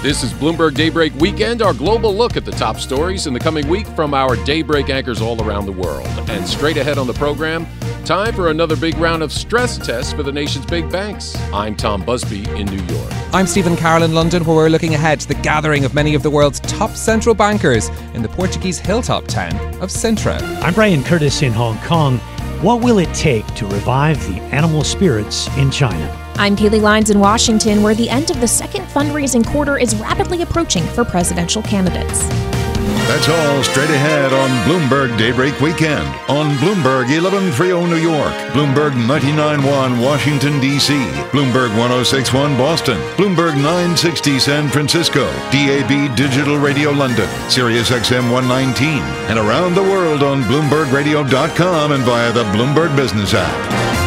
This is Bloomberg Daybreak Weekend, our global look at the top stories in the coming week from our Daybreak anchors all around the world. And straight ahead on the program, time for another big round of stress tests for the nation's big banks. I'm Tom Busby in New York. I'm Stephen Carroll in London, where we're looking ahead to the gathering of many of the world's top central bankers in the Portuguese hilltop town of Sintra. I'm Brian Curtis in Hong Kong. What will it take to revive the animal spirits in China? I'm Kailey Leinz in Washington, where the end of the second fundraising quarter is rapidly approaching for presidential candidates. That's all straight ahead on Bloomberg Daybreak Weekend on Bloomberg 1130 New York, Bloomberg 991 Washington, D.C., Bloomberg 1061 Boston, Bloomberg 960 San Francisco, DAB Digital Radio London, Sirius XM 119, and around the world on BloombergRadio.com and via the Bloomberg Business app.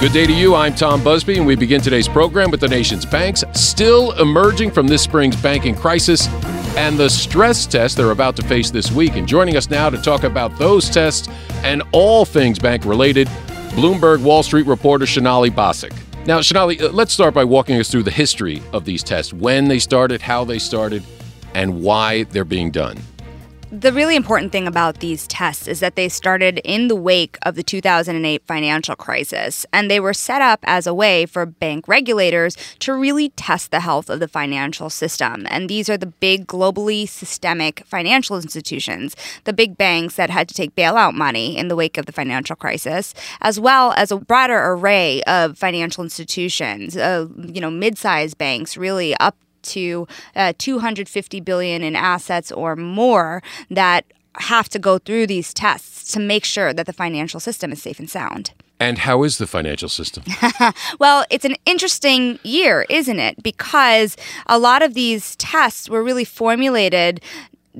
Good day to you. I'm Tom Busby, and we begin today's program with the nation's banks still emerging from this spring's banking crisis and the stress test they're about to face this week. And joining us now to talk about those tests and all things bank related, Bloomberg Wall Street reporter Sonali Basak. Now, Sonali, uh, let's start by walking us through the history of these tests, when they started, how they started, and why they're being done. The really important thing about these tests is that they started in the wake of the 2008 financial crisis, and they were set up as a way for bank regulators to really test the health of the financial system. And these are the big globally systemic financial institutions, the big banks that had to take bailout money in the wake of the financial crisis, as well as a broader array of financial institutions, uh, you know, mid-sized banks, really up to uh, 250 billion in assets or more that have to go through these tests to make sure that the financial system is safe and sound. And how is the financial system? well, it's an interesting year, isn't it? Because a lot of these tests were really formulated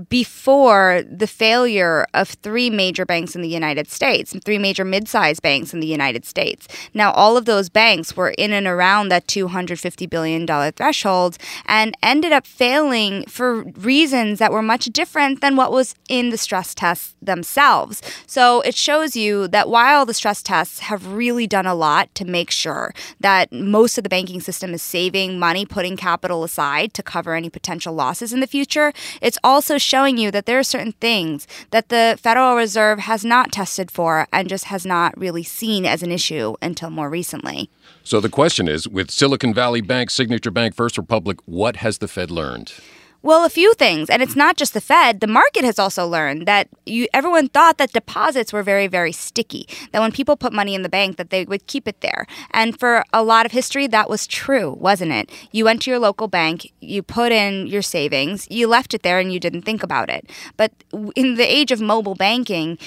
before the failure of three major banks in the United States, three major mid-sized banks in the United States. Now, all of those banks were in and around that $250 billion threshold and ended up failing for reasons that were much different than what was in the stress tests themselves. So it shows you that while the stress tests have really done a lot to make sure that most of the banking system is saving money, putting capital aside to cover any potential losses in the future, it's also showing you that there are certain things that the Federal Reserve has not tested for and just has not really seen as an issue until more recently. So the question is with Silicon Valley Bank, Signature Bank, First Republic, what has the Fed learned? Well, a few things, and it's not just the Fed. The market has also learned that you, everyone thought that deposits were very, very sticky. That when people put money in the bank, that they would keep it there. And for a lot of history, that was true, wasn't it? You went to your local bank, you put in your savings, you left it there, and you didn't think about it. But in the age of mobile banking,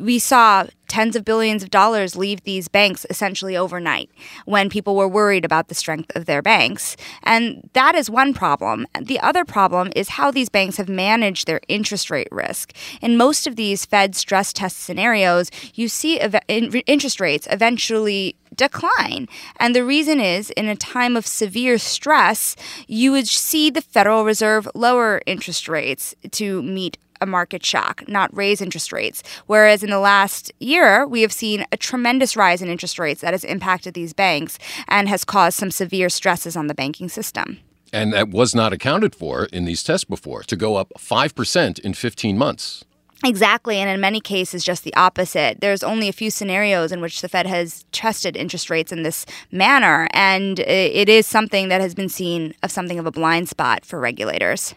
we saw tens of billions of dollars leave these banks essentially overnight when people were worried about the strength of their banks. And that is one problem. The other problem is how these banks have managed their interest rate risk. In most of these Fed stress test scenarios, you see ev- interest rates eventually decline. And the reason is in a time of severe stress, you would see the Federal Reserve lower interest rates to meet a market shock, not raise interest rates. Whereas in the last year, we have seen a tremendous rise in interest rates that has impacted these banks and has caused some severe stresses on the banking system. And that was not accounted for in these tests before to go up 5% in 15 months. Exactly, and in many cases, just the opposite. There's only a few scenarios in which the Fed has tested interest rates in this manner, and it is something that has been seen of something of a blind spot for regulators.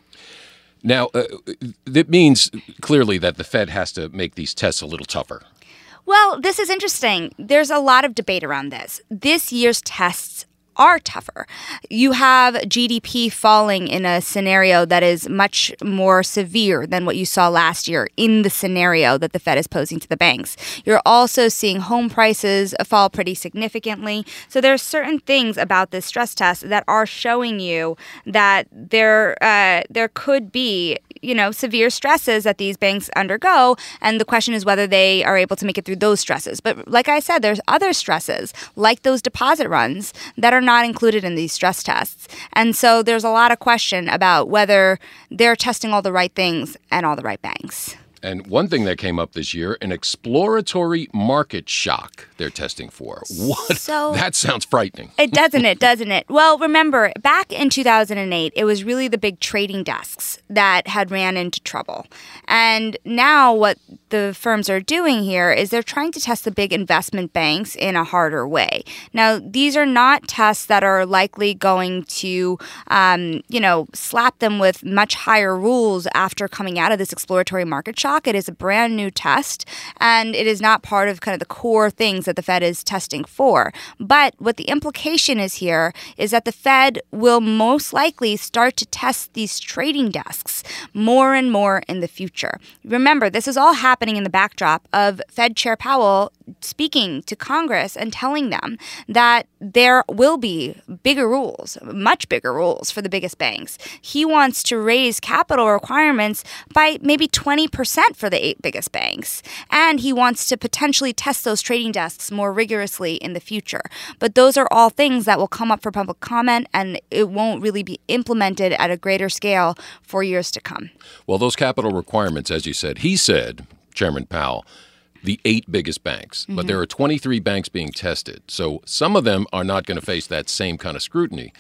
Now, uh, that means clearly that the Fed has to make these tests a little tougher. Well, this is interesting. There's a lot of debate around this. This year's tests are tougher. You have GDP falling in a scenario that is much more severe than what you saw last year in the scenario that the Fed is posing to the banks. You're also seeing home prices fall pretty significantly. So there are certain things about this stress test that are showing you that there uh, there could be you know severe stresses that these banks undergo and the question is whether they are able to make it through those stresses but like i said there's other stresses like those deposit runs that are not included in these stress tests. And so there's a lot of question about whether they're testing all the right things and all the right banks and one thing that came up this year, an exploratory market shock they're testing for. What? So, that sounds frightening. It doesn't it, doesn't it? Well, remember, back in 2008, it was really the big trading desks that had ran into trouble. And now what the firms are doing here is they're trying to test the big investment banks in a harder way. Now, these are not tests that are likely going to, um, you know, slap them with much higher rules after coming out of this exploratory market shock. It is a brand new test, and it is not part of kind of the core things that the Fed is testing for. But what the implication is here is that the Fed will most likely start to test these trading desks more and more in the future. Remember, this is all happening in the backdrop of Fed Chair Powell speaking to Congress and telling them that there will be bigger rules, much bigger rules for the biggest banks. He wants to raise capital requirements by maybe 20% for the eight biggest banks. And he wants to potentially test those trading desks more rigorously in the future. But those are all things that will come up for public comment and it won't really be implemented at a greater scale for years to come. Well, those capital requirements, as you said, he said, Chairman Powell, the eight biggest banks, mm-hmm. but there are 23 banks being tested. So some of them are not going to face that same kind of scrutiny.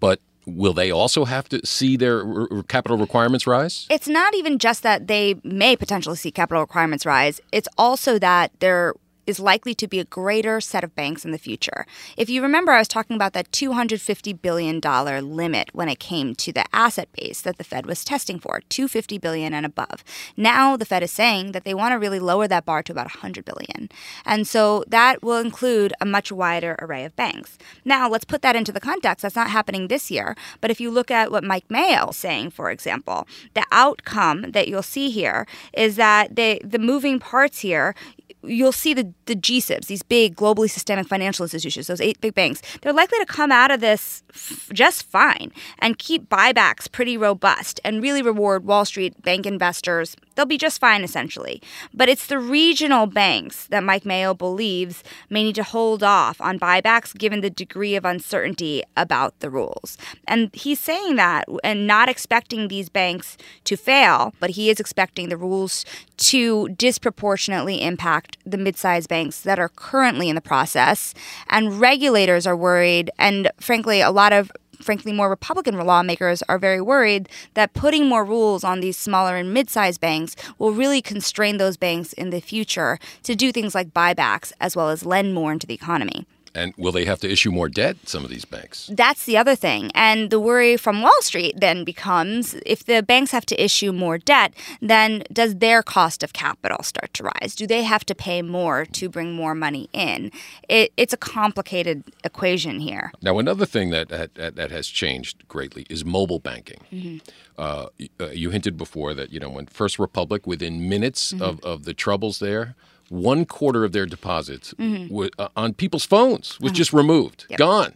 But will they also have to see their capital requirements rise? It's not even just that they may potentially see capital requirements rise, it's also that they're is likely to be a greater set of banks in the future. If you remember, I was talking about that $250 billion limit when it came to the asset base that the Fed was testing for, 250 billion and above. Now the Fed is saying that they want to really lower that bar to about 100 billion. And so that will include a much wider array of banks. Now, let's put that into the context. That's not happening this year, but if you look at what Mike Mayo is saying, for example, the outcome that you'll see here is that they, the moving parts here, you'll see the, the GSIBs, these big globally systemic financial institutions, those eight big banks, they're likely to come out of this f- just fine and keep buybacks pretty robust and really reward Wall Street bank investors. They'll be just fine, essentially. But it's the regional banks that Mike Mayo believes may need to hold off on buybacks given the degree of uncertainty about the rules. And he's saying that and not expecting these banks to fail, but he is expecting the rules to disproportionately impact the mid sized banks that are currently in the process. And regulators are worried, and frankly, a lot of frankly, more Republican lawmakers are very worried that putting more rules on these smaller and mid sized banks will really constrain those banks in the future to do things like buybacks as well as lend more into the economy. And will they have to issue more debt, some of these banks? That's the other thing. And the worry from Wall Street then becomes if the banks have to issue more debt, then does their cost of capital start to rise? Do they have to pay more to bring more money in? It, it's a complicated equation here. Now, another thing that, that, that has changed greatly is mobile banking. Mm-hmm. Uh, uh you hinted before that, you know, when First Republic, within minutes mm-hmm. of, of the troubles there, one quarter of their deposits mm-hmm. w- uh, on people's phones was uh-huh. just removed, yep. gone.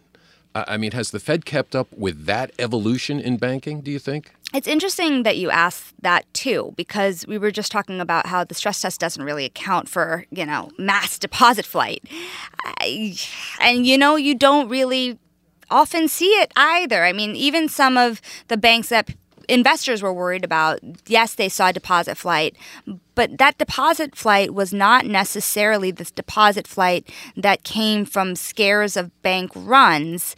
I mean, has the Fed kept up with that evolution in banking, do you think? It's interesting that you asked that too, because we were just talking about how the stress test doesn't really account for, you know, mass deposit flight. I, and, you know, you don't really often see it either. I mean, even some of the banks that investors were worried about, yes, they saw a deposit flight, but that deposit flight was not necessarily this deposit flight that came from scares of bank runs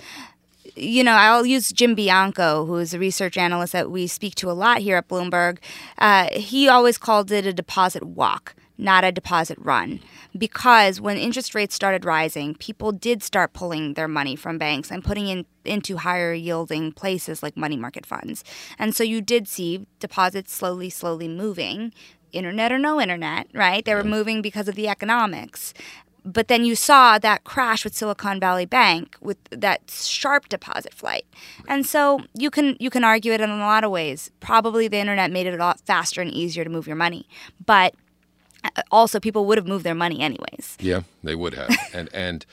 you know, I'll use Jim Bianco, who is a research analyst that we speak to a lot here at Bloomberg. Uh, he always called it a deposit walk, not a deposit run. Because when interest rates started rising, people did start pulling their money from banks and putting it into higher yielding places like money market funds. And so you did see deposits slowly, slowly moving internet or no internet, right? They were moving because of the economics. but then you saw that crash with Silicon Valley Bank with that sharp deposit flight. And so you can you can argue it in a lot of ways. Probably the internet made it a lot faster and easier to move your money. But also people would have moved their money anyways. Yeah, they would have. and and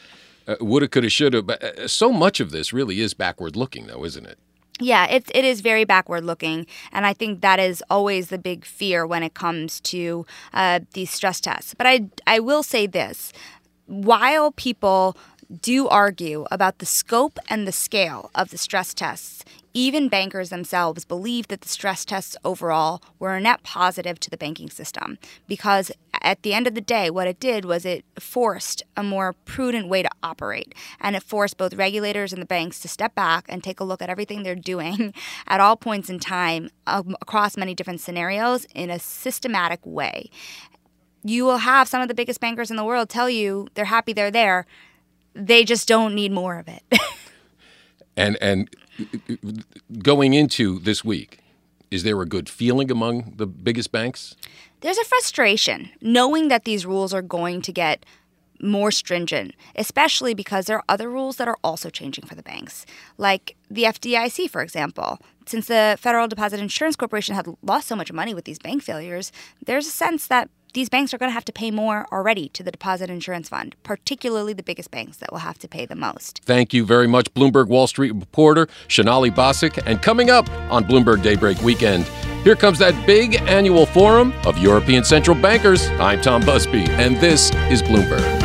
uh, woulda, coulda, shoulda. But uh, so much of this really is backward looking, though, isn't it? Yeah, it, it is very backward looking. And I think that is always the big fear when it comes to uh, these stress tests. But I, I will say this while people do argue about the scope and the scale of the stress tests, even bankers themselves believe that the stress tests overall were a net positive to the banking system because at the end of the day, what it did was it forced a more prudent way to operate. And it forced both regulators and the banks to step back and take a look at everything they're doing at all points in time um, across many different scenarios in a systematic way. You will have some of the biggest bankers in the world tell you they're happy they're there. They just don't need more of it. and and going into this week, is there a good feeling among the biggest banks? There's a frustration knowing that these rules are going to get more stringent, especially because there are other rules that are also changing for the banks, like the FDIC, for example. Since the Federal Deposit Insurance Corporation had lost so much money with these bank failures, there's a sense that these banks are going to have to pay more already to the Deposit Insurance Fund, particularly the biggest banks that will have to pay the most. Thank you very much, Bloomberg Wall Street reporter Sonali Basak. And coming up on Bloomberg Daybreak Weekend, here comes that big annual forum of European central bankers. I'm Tom Busby, and this is Bloomberg.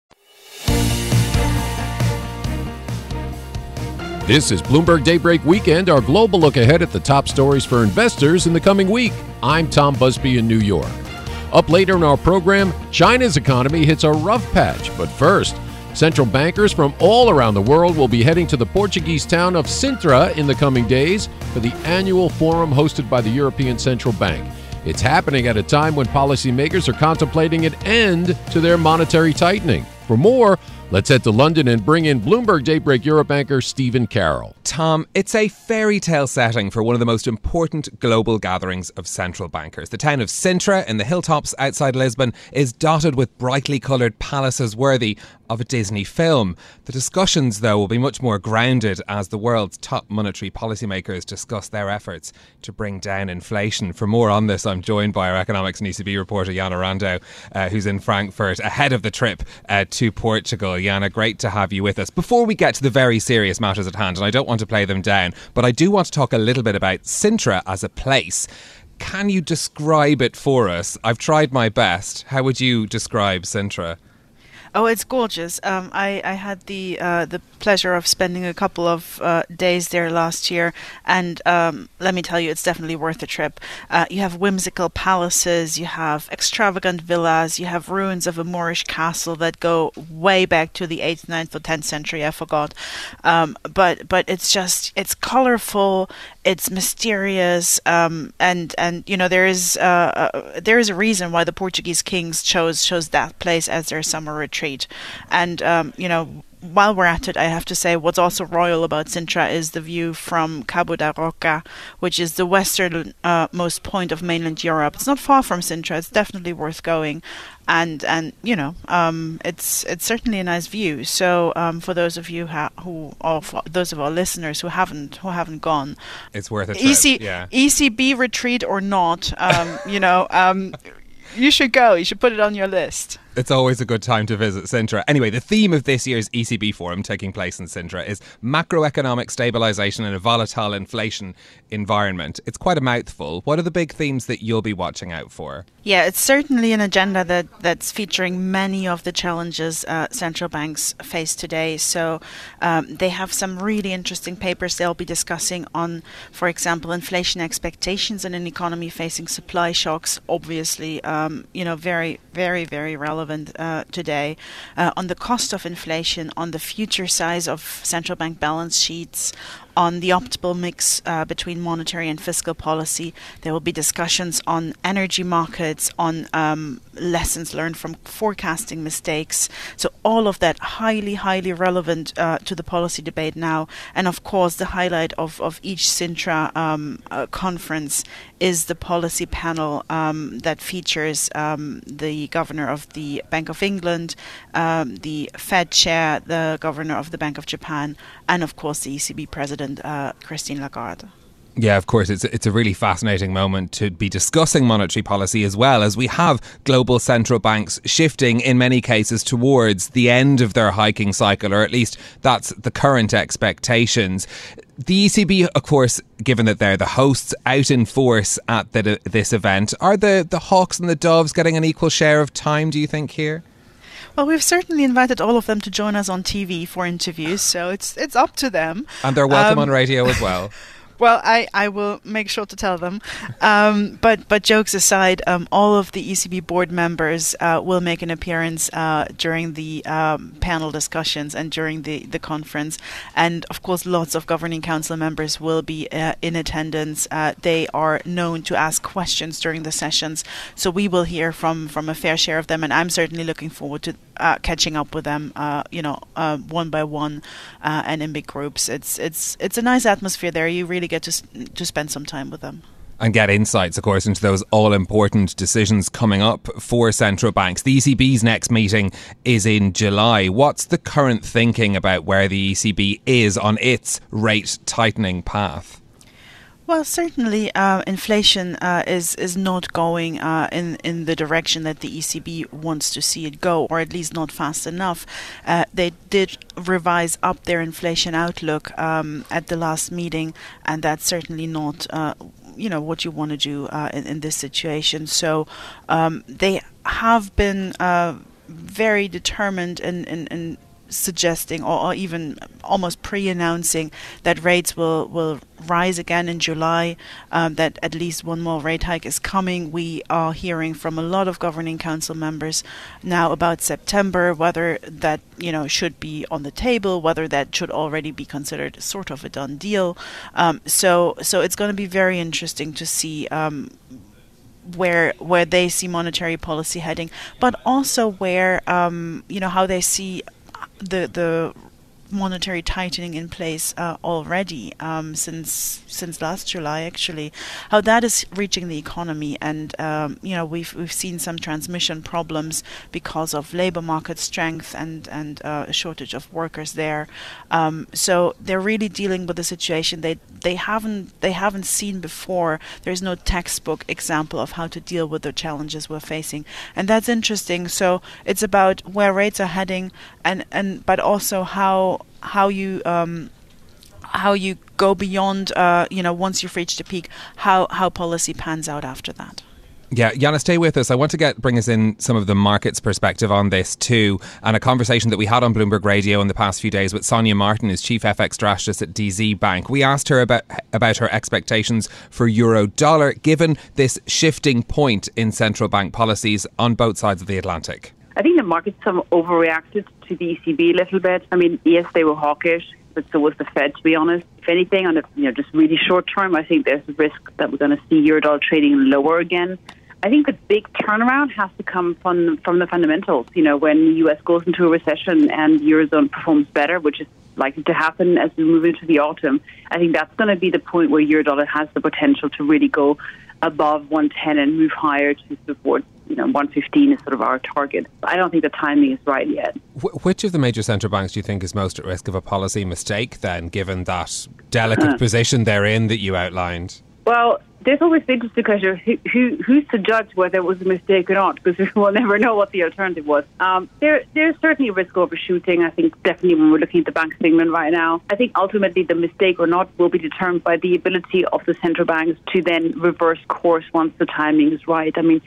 This is Bloomberg Daybreak Weekend, our global look ahead at the top stories for investors in the coming week. I'm Tom Busby in New York. Up later in our program, China's economy hits a rough patch. But first, central bankers from all around the world will be heading to the Portuguese town of Sintra in the coming days for the annual forum hosted by the European Central Bank. It's happening at a time when policymakers are contemplating an end to their monetary tightening. For more, Let's head to London and bring in Bloomberg Daybreak Europe anchor Stephen Carroll. Tom, it's a fairy tale setting for one of the most important global gatherings of central bankers. The town of Sintra in the hilltops outside Lisbon is dotted with brightly coloured palaces worthy of a Disney film. The discussions, though, will be much more grounded as the world's top monetary policymakers discuss their efforts to bring down inflation. For more on this, I'm joined by our economics and ECB reporter, Jana Randow, uh, who's in Frankfurt ahead of the trip uh, to Portugal. Jana, great to have you with us. Before we get to the very serious matters at hand, and I don't want to play them down, but I do want to talk a little bit about Sintra as a place. Can you describe it for us? I've tried my best. How would you describe Sintra? Oh, it's gorgeous. Um, I, I had the uh, the pleasure of spending a couple of uh, days there last year, and um, let me tell you, it's definitely worth the trip. Uh, you have whimsical palaces, you have extravagant villas, you have ruins of a Moorish castle that go way back to the 8th, 9th, or 10th century. I forgot, um, but but it's just it's colorful, it's mysterious, um, and and you know there is uh, uh, there is a reason why the Portuguese kings chose chose that place as their summer retreat treat. And, um, you know, while we're at it, I have to say what's also royal about Sintra is the view from Cabo da Roca, which is the westernmost uh, point of mainland Europe. It's not far from Sintra. It's definitely worth going, and and you know, um, it's it's certainly a nice view. So um, for those of you ha- who, or for those of our listeners who haven't who haven't gone, it's worth a trip. EC- yeah. ECB retreat or not, um, you know, um, you should go. You should put it on your list. It's always a good time to visit Sintra. Anyway, the theme of this year's ECB forum taking place in Sintra is macroeconomic stabilisation in a volatile inflation environment. It's quite a mouthful. What are the big themes that you'll be watching out for? Yeah, it's certainly an agenda that, that's featuring many of the challenges uh, central banks face today. So um, they have some really interesting papers they'll be discussing on, for example, inflation expectations in an economy facing supply shocks. Obviously, um, you know, very, very, very relevant relevant uh, today. Uh, on the cost of inflation, on the future size of central bank balance sheets, on the optimal mix uh, between monetary and fiscal policy. There will be discussions on energy markets, on um, lessons learned from forecasting mistakes. So, all of that highly, highly relevant uh, to the policy debate now. And of course, the highlight of, of each Sintra um, uh, conference is the policy panel um, that features um, the governor of the Bank of England, um, the Fed chair, the governor of the Bank of Japan, and of course, the ECB president. President uh, Christine Lagarde. Yeah, of course, it's it's a really fascinating moment to be discussing monetary policy as well as we have global central banks shifting in many cases towards the end of their hiking cycle, or at least that's the current expectations. The ECB, of course, given that they're the hosts out in force at the, this event, are the the hawks and the doves getting an equal share of time? Do you think here? Well, we've certainly invited all of them to join us on TV for interviews, so it's it's up to them. And they're welcome um, on radio as well. Well, I, I will make sure to tell them. Um, but but jokes aside, um, all of the ECB board members uh, will make an appearance uh, during the um, panel discussions and during the, the conference. And of course, lots of governing council members will be uh, in attendance. Uh, they are known to ask questions during the sessions, so we will hear from from a fair share of them. And I'm certainly looking forward to uh, catching up with them, uh, you know, one by one, and in big groups. It's it's it's a nice atmosphere there. You really get to to spend some time with them and get insights, of course, into those all important decisions coming up for central banks. The ECB's next meeting is in July. What's the current thinking about where the ECB is on its rate tightening path? Well, certainly, uh, inflation uh, is is not going uh, in in the direction that the ECB wants to see it go, or at least not fast enough. Uh, they did revise up their inflation outlook um, at the last meeting, and that's certainly not uh, you know what you want to do uh, in, in, this situation. So um, they have been very determined in, in, in suggesting or, or even almost pre-announcing that rates will, will rise again in July, um, that at least one more rate hike is coming. We are hearing from a lot of governing council members now about September, whether that you know should be on the table, whether that should already be considered sort of a done deal. Um, so so it's going to be very interesting to see. Um, where where they see monetary policy heading, but also where um, you know how they see the the monetary tightening in place uh, already um, since since last July, actually. How that is reaching the economy, and um, you know we've we've seen some transmission problems because of labor market strength and and uh, a shortage of workers there. Um, so they're really dealing with a situation they they haven't they haven't seen before. There's no textbook example of how to deal with the challenges we're facing, and that's interesting. So it's about where rates are heading, and and but also how how you um, how you go beyond uh, you know once you've reached a peak how how policy pans out after that yeah, Jana, stay with us. I want to get bring us in some of the market's perspective on this too, and a conversation that we had on Bloomberg Radio in the past few days with Sonja Marten, who's chief FX strategist at DZ Bank. We asked her about about her expectations for euro dollar given this shifting point in central bank policies on both sides of the Atlantic. I think the markets have overreacted to the ECB a little bit. I mean, yes, they were hawkish, but so was the Fed, to be honest. If anything, on a you know just really short term, I think there's a risk that we're going to see eurodollar trading lower again. I think the big turnaround has to come from from the fundamentals. You know, when the U.S. goes into a recession and the eurozone performs better, which is likely to happen as we move into the autumn, I think that's going to be the point where eurodollar has the potential to really go above 110 and move higher to support you know 115 is sort of our target. I don't think the timing is right yet. which of the major central banks do you think is most at risk of a policy mistake then, given that delicate uh position they're in that you outlined? Well, there's always the interesting question who, who, who's to judge whether it was a mistake or not, because we'll never know what the alternative was. Um, there, there's certainly a risk of overshooting, I think, definitely when we're looking at the Bank of England right now. I think ultimately the mistake or not will be determined by the ability of the central banks to then reverse course once the timing is right. I mean,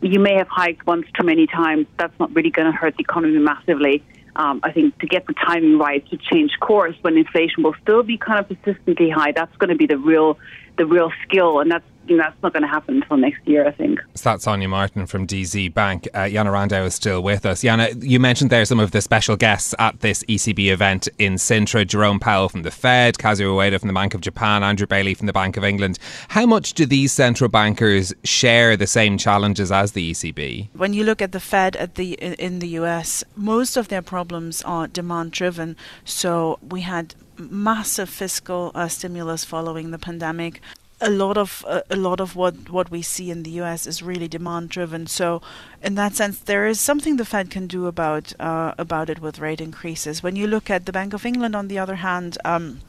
you may have hiked once too many times. That's not really going to hurt the economy massively. Um, I think to get the timing right to change course when inflation will still be kind of persistently high, that's going to be the real the real skill, and that's you know, that's not going to happen until next year, I think. So that's Sonja Marten from DZ Bank. Uh, Jana Randow is still with us. Jana, you mentioned there some of the special guests at this ECB event in Sintra Jerome Powell from the Fed, Kazuo Ueda from the Bank of Japan, Andrew Bailey from the Bank of England. How much do these central bankers share the same challenges as the ECB? When you look at the Fed at the in the US, most of their problems are demand driven. So we had massive fiscal uh, stimulus following the pandemic a lot of a lot of what what we see in the US is really demand driven. So, in that sense, there is something the Fed can do about uh, about it with rate increases. When you look at the Bank of England, on the other hand. Um,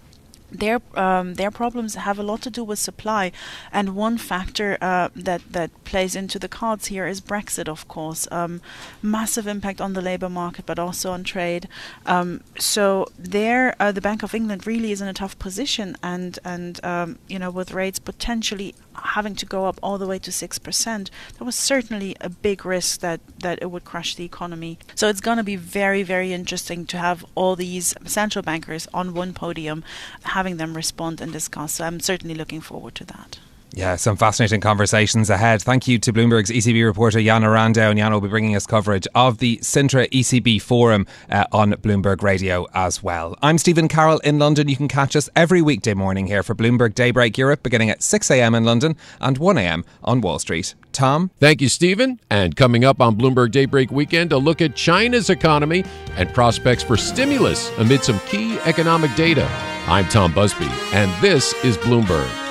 their um, their problems have a lot to do with supply, and one factor uh, that that plays into the cards here is Brexit, of course. Um, massive impact on the labour market, but also on trade. Um, so there, uh, the Bank of England really is in a tough position, and and um, you know with rates potentially having to go up all the way to six percent, there was certainly a big risk that that it would crush the economy. So it's going to be very very interesting to have all these central bankers on one podium having them respond and discuss. So I'm certainly looking forward to that. Yeah, some fascinating conversations ahead. Thank you to Bloomberg's ECB reporter Jana Randow. And Jana will be bringing us coverage of the Sintra ECB Forum uh, on Bloomberg Radio as well. I'm Stephen Carroll in London. You can catch us every weekday morning here for Bloomberg Daybreak Europe beginning at 6am in London and 1am on Wall Street. Tom? Thank you, Stephen. And coming up on Bloomberg Daybreak Weekend, a look at China's economy and prospects for stimulus amid some key economic data. I'm Tom Busby, and this is Bloomberg.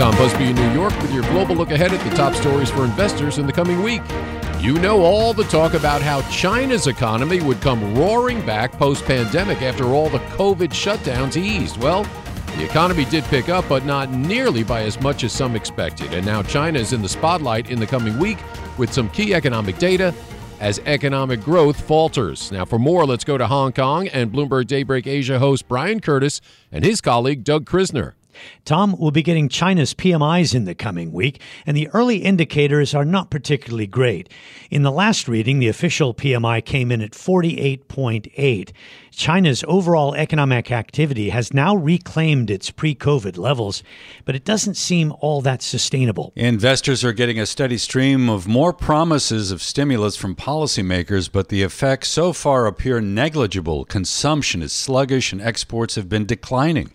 Tom Busby in New York with your global look ahead at the top stories for investors in the coming week. You know all the talk about how China's economy would come roaring back post pandemic after all the COVID shutdowns eased. Well, the economy did pick up, but not nearly by as much as some expected. And now China is in the spotlight in the coming week with some key economic data as economic growth falters. Now, for more, let's go to Hong Kong and Bloomberg Daybreak Asia host Brian Curtis and his colleague Doug Krisner. Tom will be getting China's PMIs in the coming week, and the early indicators are not particularly great. In the last reading, the official PMI came in at 48.8. China's overall economic activity has now reclaimed its pre COVID levels, but it doesn't seem all that sustainable. Investors are getting a steady stream of more promises of stimulus from policymakers, but the effects so far appear negligible. Consumption is sluggish and exports have been declining.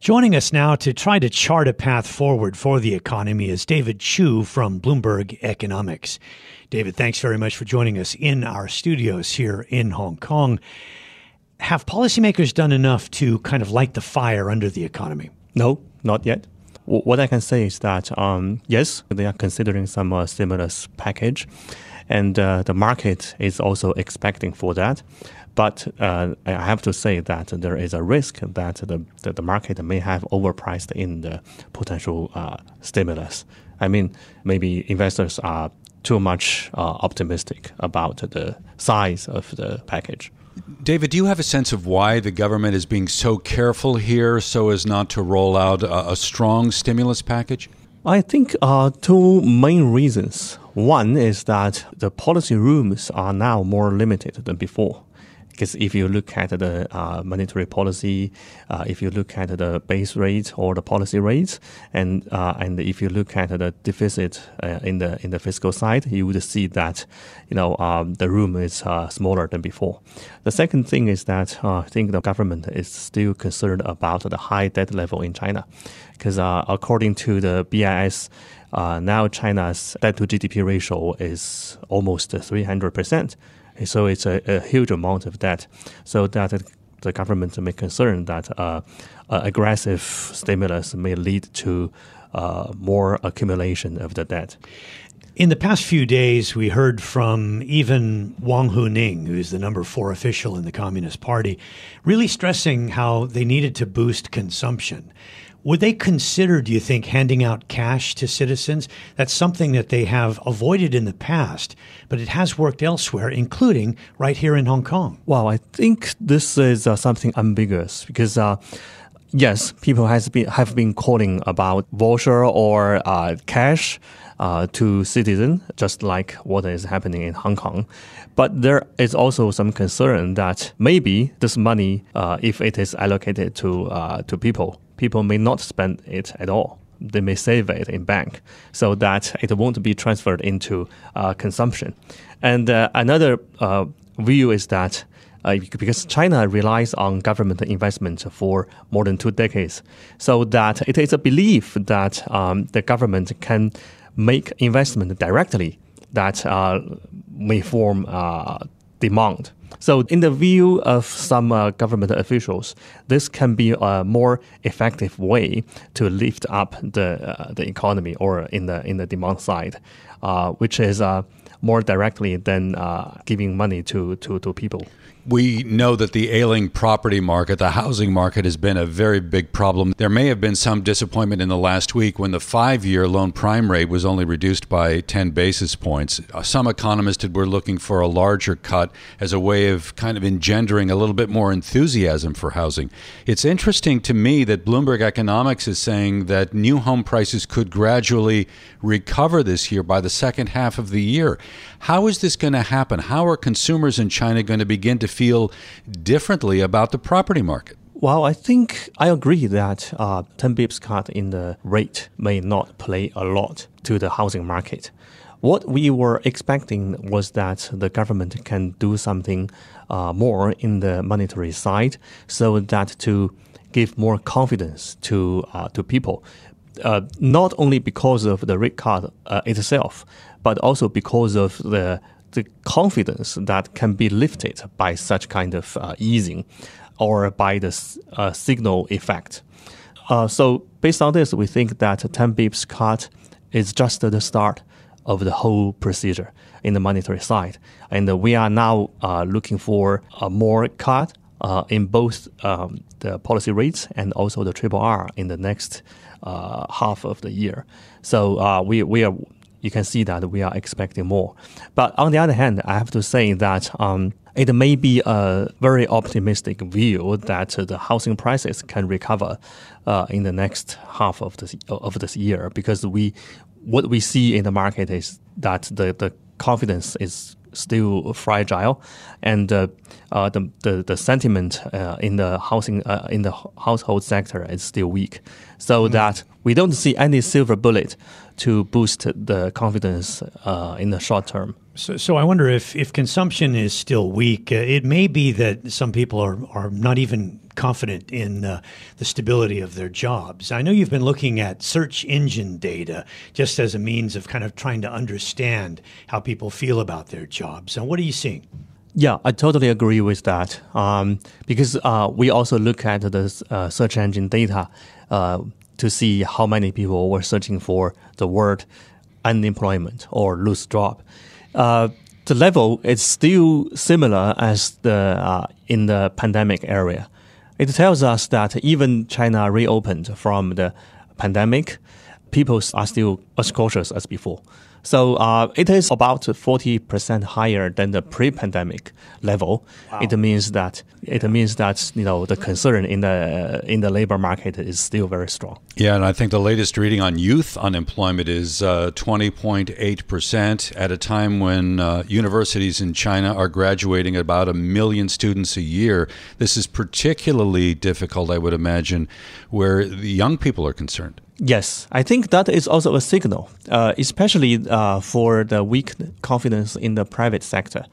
Joining us now to try to chart a path forward for the economy is David Qu from Bloomberg Economics. David, thanks very much for joining us in our studios here in Hong Kong. Have policymakers done enough to kind of light the fire under the economy? No, not yet. What I can say is that um, yes, they are considering some uh, stimulus package, and uh, the market is also expecting for that. But uh, I have to say that there is a risk that the, that the market may have overpriced in the potential uh, stimulus. I mean, maybe investors are too much uh, optimistic about the size of the package. David, do you have a sense of why the government is being so careful here so as not to roll out a, a strong stimulus package? I think uh, two main reasons. One is that the policy rooms are now more limited than before. Because if you look at the uh, monetary policy, uh, if you look at the base rate or the policy rates, and uh, and if you look at the deficit uh, in the in the fiscal side, you would see that you know um, the room is uh, smaller than before. The second thing is that uh, I think the government is still concerned about the high debt level in China, because according to the BIS. now China's debt to GDP ratio is almost 300 percent. So it's a, a huge amount of debt. So that the government may concern that uh, uh, aggressive stimulus may lead to uh, more accumulation of the debt. In the past few days, we heard from even Wang Huning, who's the number four official in the Communist Party, really stressing how they needed to boost consumption. Would they consider, do you think, handing out cash to citizens? That's something that they have avoided in the past, but it has worked elsewhere, including right here in Hong Kong. Well, I think this is uh, something ambiguous because. Uh, yes, people has been have been calling about voucher or uh, cash uh, to citizens, just like what is happening in Hong Kong. But there is also some concern that maybe this money, uh, if it is allocated to uh, to people, people may not spend it at all. They may save it in bank so that it won't be transferred into uh, consumption. And uh, another uh, view is that uh, because China relies on government investment for more than two decades, so that it is a belief that um, the government can make investment directly that uh, may form uh, demand. So, in the view of some uh, government officials, this can be a more effective way to lift up the uh, the economy or in the in the demand side, uh, which is uh, more directly than uh, giving money to, to, to people. We know that the ailing property market, the housing market, has been a very big problem. There may have been some disappointment in the last week when the five year loan prime rate was only reduced by 10 basis points. Uh, some economists were looking for a larger cut as a way of kind of engendering a little bit more enthusiasm for housing. It's interesting to me that Bloomberg Economics is saying that new home prices could gradually recover this year by the second half of the year. How is this going to happen? How are consumers in China going to begin to feel differently about the property market? Well, I think I agree that uh, 10 bips cut in the rate may not play a lot to the housing market. What we were expecting was that the government can do something uh, more in the monetary side so that to give more confidence to uh, to people uh, not only because of the rate cut uh, itself, but also because of the the confidence that can be lifted by such kind of uh, easing or by the uh, signal effect. Uh, so based on this, we think that 10 bips cut is just the start of the whole procedure in the monetary side. And we are now uh, looking for a more cut uh, in both um, the policy rates and also the triple R in the next uh, half of the year. So we we are you can see that we are expecting more. But on the other hand, I have to say that um, it may be a very optimistic view that the housing prices can recover uh, in the next half of this of this year because we what we see in the market is that the, the confidence is still fragile, and uh, uh, the, the, the sentiment uh, in the housing uh, in the household sector is still weak. So mm-hmm. that we don't see any silver bullet to boost the confidence uh, in the short term. So, so I wonder if, if consumption is still weak, uh, it may be that some people are, are not even confident in uh, the stability of their jobs. I know you've been looking at search engine data just as a means of kind of trying to understand how people feel about their jobs. And what are you seeing? Yeah, I totally agree with that. Um, because uh, we also look at the uh, search engine data uh, to see how many people were searching for the word unemployment or lose job uh, the level is still similar as the uh, in the pandemic area. It tells us that even China reopened from the pandemic, people are still as cautious as before. So uh, it is about 40% higher than the pre-pandemic level. Wow. It means that it means that you know the concern in the in the labor market is still very strong. Yeah, and I think the latest reading on youth unemployment is uh, 20.8% at a time when uh, universities in China are graduating about a million students a year. This is particularly difficult, I would imagine, where the young people are concerned. Yes, I think that is also a signal, uh, especially uh, for the weak confidence in the private sector,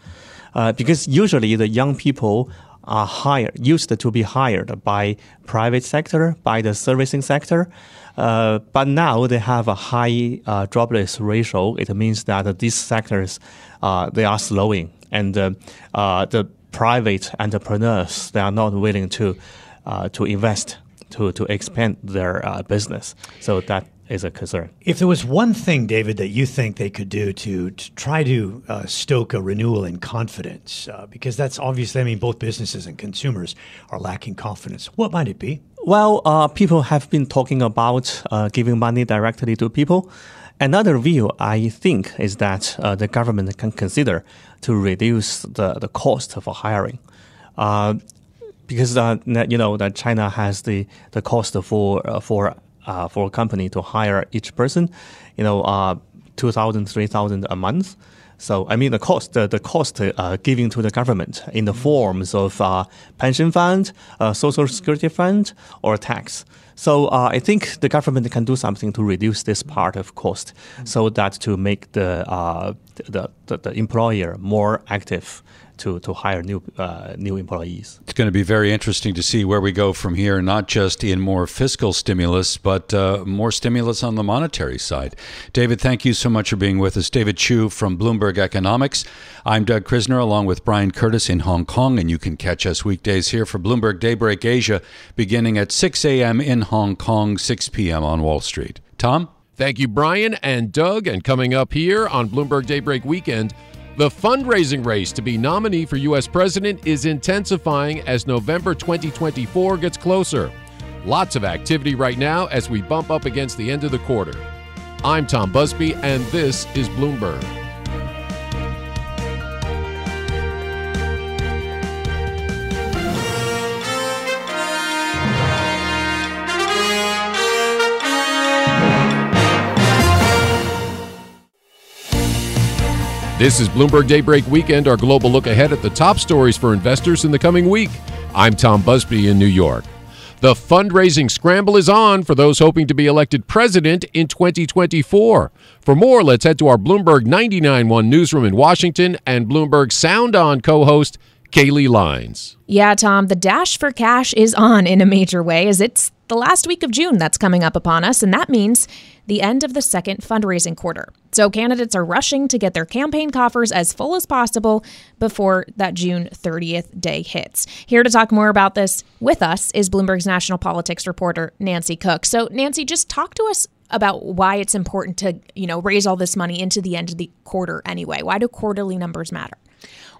uh, because usually the young people are hired, used to be hired by private sector, by the servicing sector, uh, but now they have a high uh, jobless ratio. It means that these sectors uh, they are slowing, and the private entrepreneurs they are not willing to to invest to to expand their uh, business. So that is a concern. If there was one thing, David, that you think they could do to, to try to uh, stoke a renewal in confidence, uh, because that's obviously, I mean, both businesses and consumers are lacking confidence. What might it be? Well, uh, people have been talking about uh, giving money directly to people. Another view, I think, is that uh, the government can consider to reduce the, the cost for hiring. Because you know that China has the the cost for uh, for uh, for a company to hire each person, you know, uh, 2,000, 3,000 a month. So I mean the cost the, the cost uh, giving to the government in the forms of uh, pension fund, uh, social security fund, or tax. So uh, I think the government can do something to reduce this part of cost, so that to make the uh, the, the, the employer more active to, to hire new uh, new employees. It's going to be very interesting to see where we go from here, not just in more fiscal stimulus, but uh, more stimulus on the monetary side. David, thank you so much for being with us. David Qu from Bloomberg Economics. I'm Doug Krisner along with Brian Curtis in Hong Kong, and you can catch us weekdays here for Bloomberg Daybreak Asia beginning at 6 a.m. in Hong Kong, 6 p.m. on Wall Street. Tom? Thank you, Brian and Doug. And coming up here on Bloomberg Daybreak Weekend, the fundraising race to be nominee for U.S. President is intensifying as November 2024 gets closer. Lots of activity right now as we bump up against the end of the quarter. I'm Tom Busby, and this is Bloomberg. This is Bloomberg Daybreak Weekend, our global look ahead at the top stories for investors in the coming week. I'm Tom Busby in New York. The fundraising scramble is on for those hoping to be elected president in 2024. For more, let's head to our Bloomberg 99.1 newsroom in Washington and Bloomberg Sound On co host Kaylee Leinz. Yeah, Tom, the dash for cash is on in a major way as it's the last week of June that's coming up upon us, and that means the end of the second fundraising quarter. So candidates are rushing to get their campaign coffers as full as possible before that June 30th day hits. Here to talk more about this with us is Bloomberg's national politics reporter Nancy Cook. So Nancy, just talk to us about why it's important to, you know, raise all this money into the end of the quarter anyway. Why do quarterly numbers matter?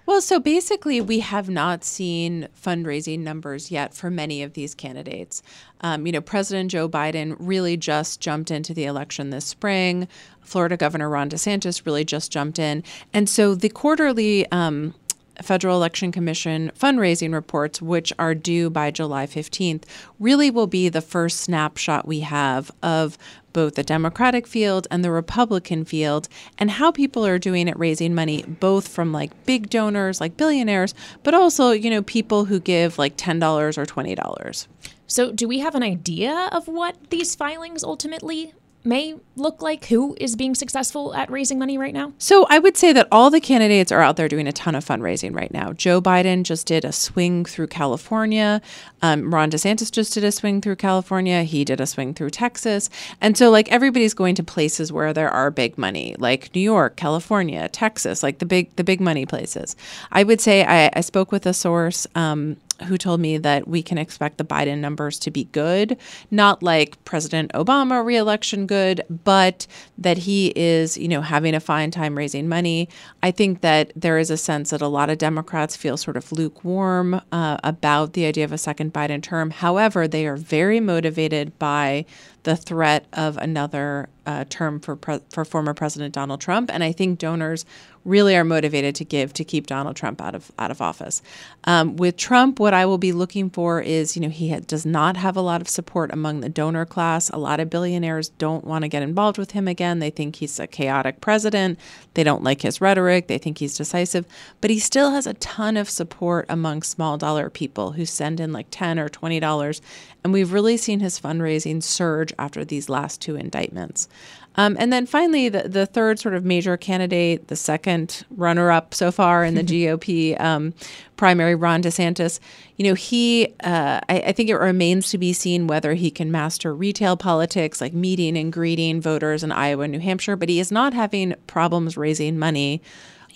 Well, so basically, we have not seen fundraising numbers yet for many of these candidates. Um, you know, President Joe Biden really just jumped into the election this spring. Florida Governor Ron DeSantis really just jumped in. And so the quarterly um, Federal Election Commission fundraising reports, which are due by July 15th, really will be the first snapshot we have of both the Democratic field and the Republican field and how people are doing at raising money, both from like big donors, like billionaires, but also, you know, people who give like $10 or $20. So, do we have an idea of what these filings ultimately may look like? Who is being successful at raising money right now? So I would say that all the candidates are out there doing a ton of fundraising right now. Joe Biden just did a swing through California. Um, Ron DeSantis just did a swing through California. He did a swing through Texas. And so, like, everybody's going to places where there are big money, like New York, California, Texas, like the big the big money places. I would say I, I spoke with a source. Um, who told me that we can expect the Biden numbers to be good, not like President Obama reelection good, but that he is, you know, having a fine time raising money. I think that there is a sense that a lot of Democrats feel sort of lukewarm uh, about the idea of a second Biden term. However, they are very motivated by the threat of another uh, term for pre- for former President Donald Trump, and I think donors really are motivated to give to keep Donald Trump out of out of office. Um, with Trump, what I will be looking for is, you know, he does not have a lot of support among the donor class. A lot of billionaires don't want to get involved with him again. They think he's a chaotic president. They don't like his rhetoric. They think he's decisive, but he still has a ton of support among small dollar people who send in like ten or twenty dollars, and we've really seen his fundraising surge after these last two indictments. Um, and then finally, the, the third sort of major candidate, the second runner up so far in the GOP um, primary, Ron DeSantis, you know, he, uh, I, I, think it remains to be seen whether he can master retail politics, like meeting and greeting voters in Iowa and New Hampshire, but he is not having problems raising money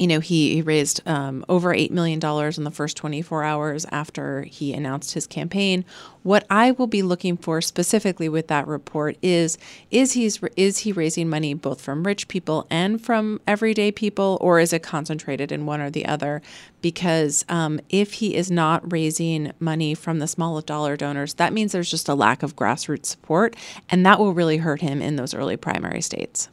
you know, he, he raised um, over $8 million in the first 24 hours after he announced his campaign. What I will be looking for specifically with that report is is he's is he raising money both from rich people and from everyday people, or is it concentrated in one or the other? Because um, if he is not raising money from the small dollar donors, that means there's just a lack of grassroots support, and that will really hurt him in those early primary states.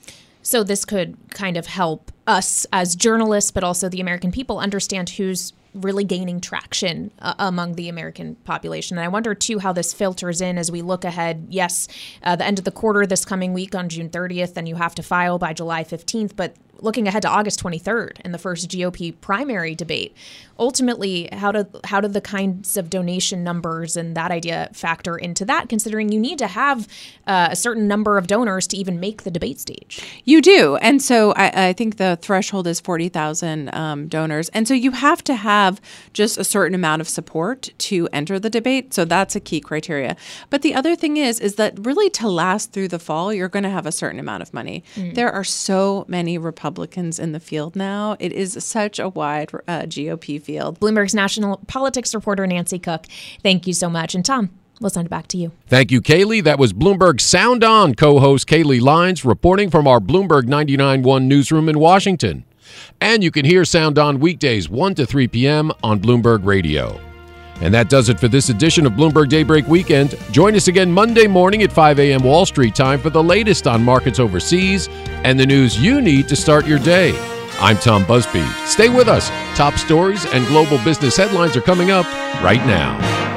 So this could kind of help us as journalists, but also the American people understand who's really gaining traction uh, among the American population. And I wonder too how this filters in as we look ahead. Yes, uh, the end of the quarter this coming week on June 30th, and you have to file by July 15th. But looking ahead to August 23rd and the first GOP primary debate. Ultimately, how do how do the kinds of donation numbers and that idea factor into that? Considering you need to have uh, a certain number of donors to even make the debate stage. You do, and so I, I think the threshold is forty thousand um, donors, and so you have to have just a certain amount of support to enter the debate. So that's a key criteria. But the other thing is, is that really to last through the fall, you're going to have a certain amount of money. Mm. There are so many Republicans Republicans in the field now. It is such a wide uh, GOP field. Bloomberg's national politics reporter Nancy Cook, thank you so much. And Tom, We'll send it back to you. Thank you, Kaylee. That was Bloomberg Sound On co host Kaylee Leinz reporting from our Bloomberg 99.1 newsroom in Washington. And you can hear Sound On weekdays 1 to 3 p.m. on Bloomberg Radio. And that does it for this edition of Bloomberg Daybreak Weekend. Join us again Monday morning at 5 a.m. Wall Street time for the latest on markets overseas and the news you need to start your day. I'm Tom Busby. Stay with us. Top stories and global business headlines are coming up right now.